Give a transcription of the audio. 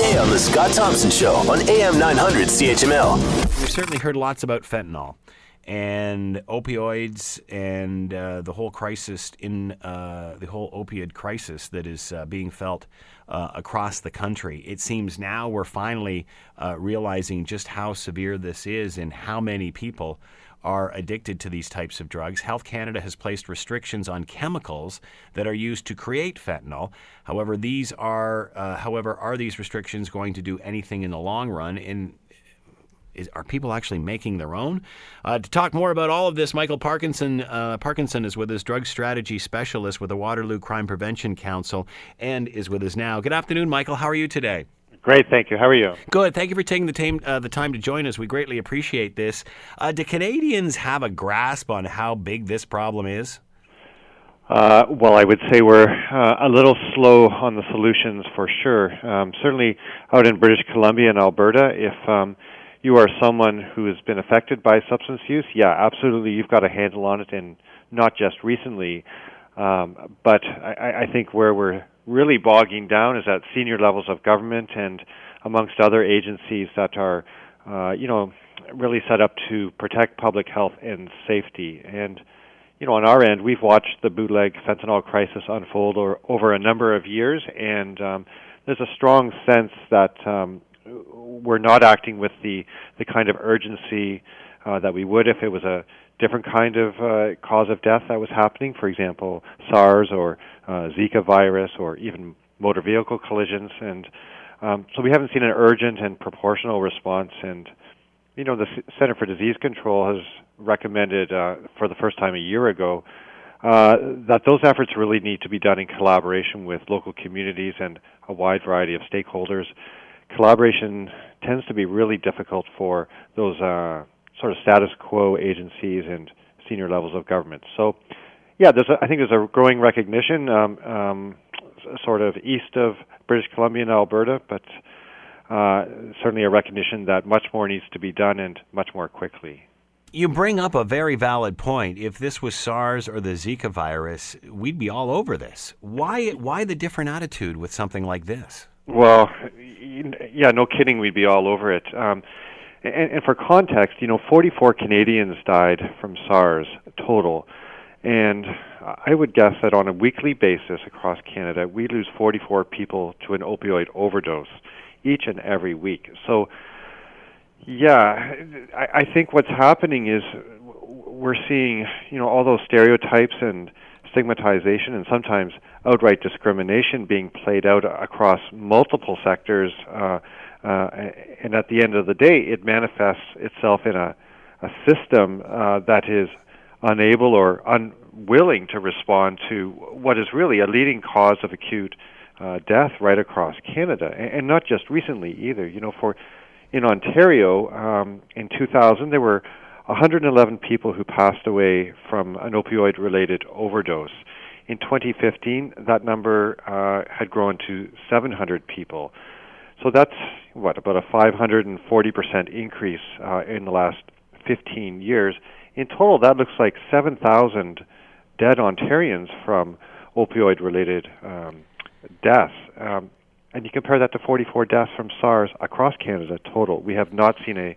Weekday on The Scott Thompson Show on AM 900 CHML. We've certainly heard lots about fentanyl and opioids and uh, the whole crisis in uh, the whole opioid crisis that is uh, being felt uh, across the country. It seems now we're finally uh, realizing just how severe this is and how many people are addicted to these types of drugs. Health Canada has placed restrictions on chemicals that are used to create fentanyl. However, these are, uh, however, are these restrictions going to do anything in the long run? In is, are people actually making their own? Uh, to talk more about all of this, Michael Parkinson uh, Parkinson is with us, drug strategy specialist with the Waterloo Crime Prevention Council, and is with us now. Good afternoon, Michael. How are you today? Great, thank you. How are you? Good. Thank you for taking the time uh, the time to join us. We greatly appreciate this. Uh, do Canadians have a grasp on how big this problem is? Uh, well, I would say we're uh, a little slow on the solutions for sure. Um, certainly, out in British Columbia and Alberta, if um, you are someone who has been affected by substance use, yeah, absolutely, you've got a handle on it, and not just recently. Um, but I, I think where we're really bogging down is at senior levels of government and amongst other agencies that are, uh, you know, really set up to protect public health and safety. And, you know, on our end, we've watched the bootleg fentanyl crisis unfold or, over a number of years, and um, there's a strong sense that um, we're not acting with the the kind of urgency uh, that we would if it was a different kind of uh, cause of death that was happening. For example, SARS or uh, Zika virus or even motor vehicle collisions, and um, so we haven't seen an urgent and proportional response. And you know, the Center for Disease Control has recommended uh, for the first time a year ago. Uh, that those efforts really need to be done in collaboration with local communities and a wide variety of stakeholders collaboration tends to be really difficult for those uh, sort of status quo agencies and senior levels of government. So, yeah, there's a, I think there's a growing recognition, um, um, sort of east of British Columbia and Alberta, but uh, certainly a recognition that much more needs to be done and much more quickly. You bring up a very valid point. If this was SARS or the Zika virus, we'd be all over this. Why why the different attitude with something like this? Well, yeah, no kidding, we'd be all over it. Um, and, and for context, you know, 44 Canadians died from SARS total, and I would guess that on a weekly basis across Canada, we lose 44 people to an opioid overdose each and every week. So, yeah, I, I think what's happening is we're seeing, you know, all those stereotypes and stigmatization and sometimes outright discrimination being played out across multiple sectors. Uh, uh, and at the end of the day, it manifests itself in a, a system uh, that is unable or unwilling to respond to what is really a leading cause of acute uh, death right across Canada, and, and not just recently either. You know, for in Ontario um, in 2000, there were 111 people who passed away from an opioid related overdose. In 2015, that number uh, had grown to 700 people. So that's what about a 540% increase uh, in the last 15 years. In total, that looks like 7,000 dead Ontarians from opioid-related um, deaths. Um, and you compare that to 44 deaths from SARS across Canada total. We have not seen a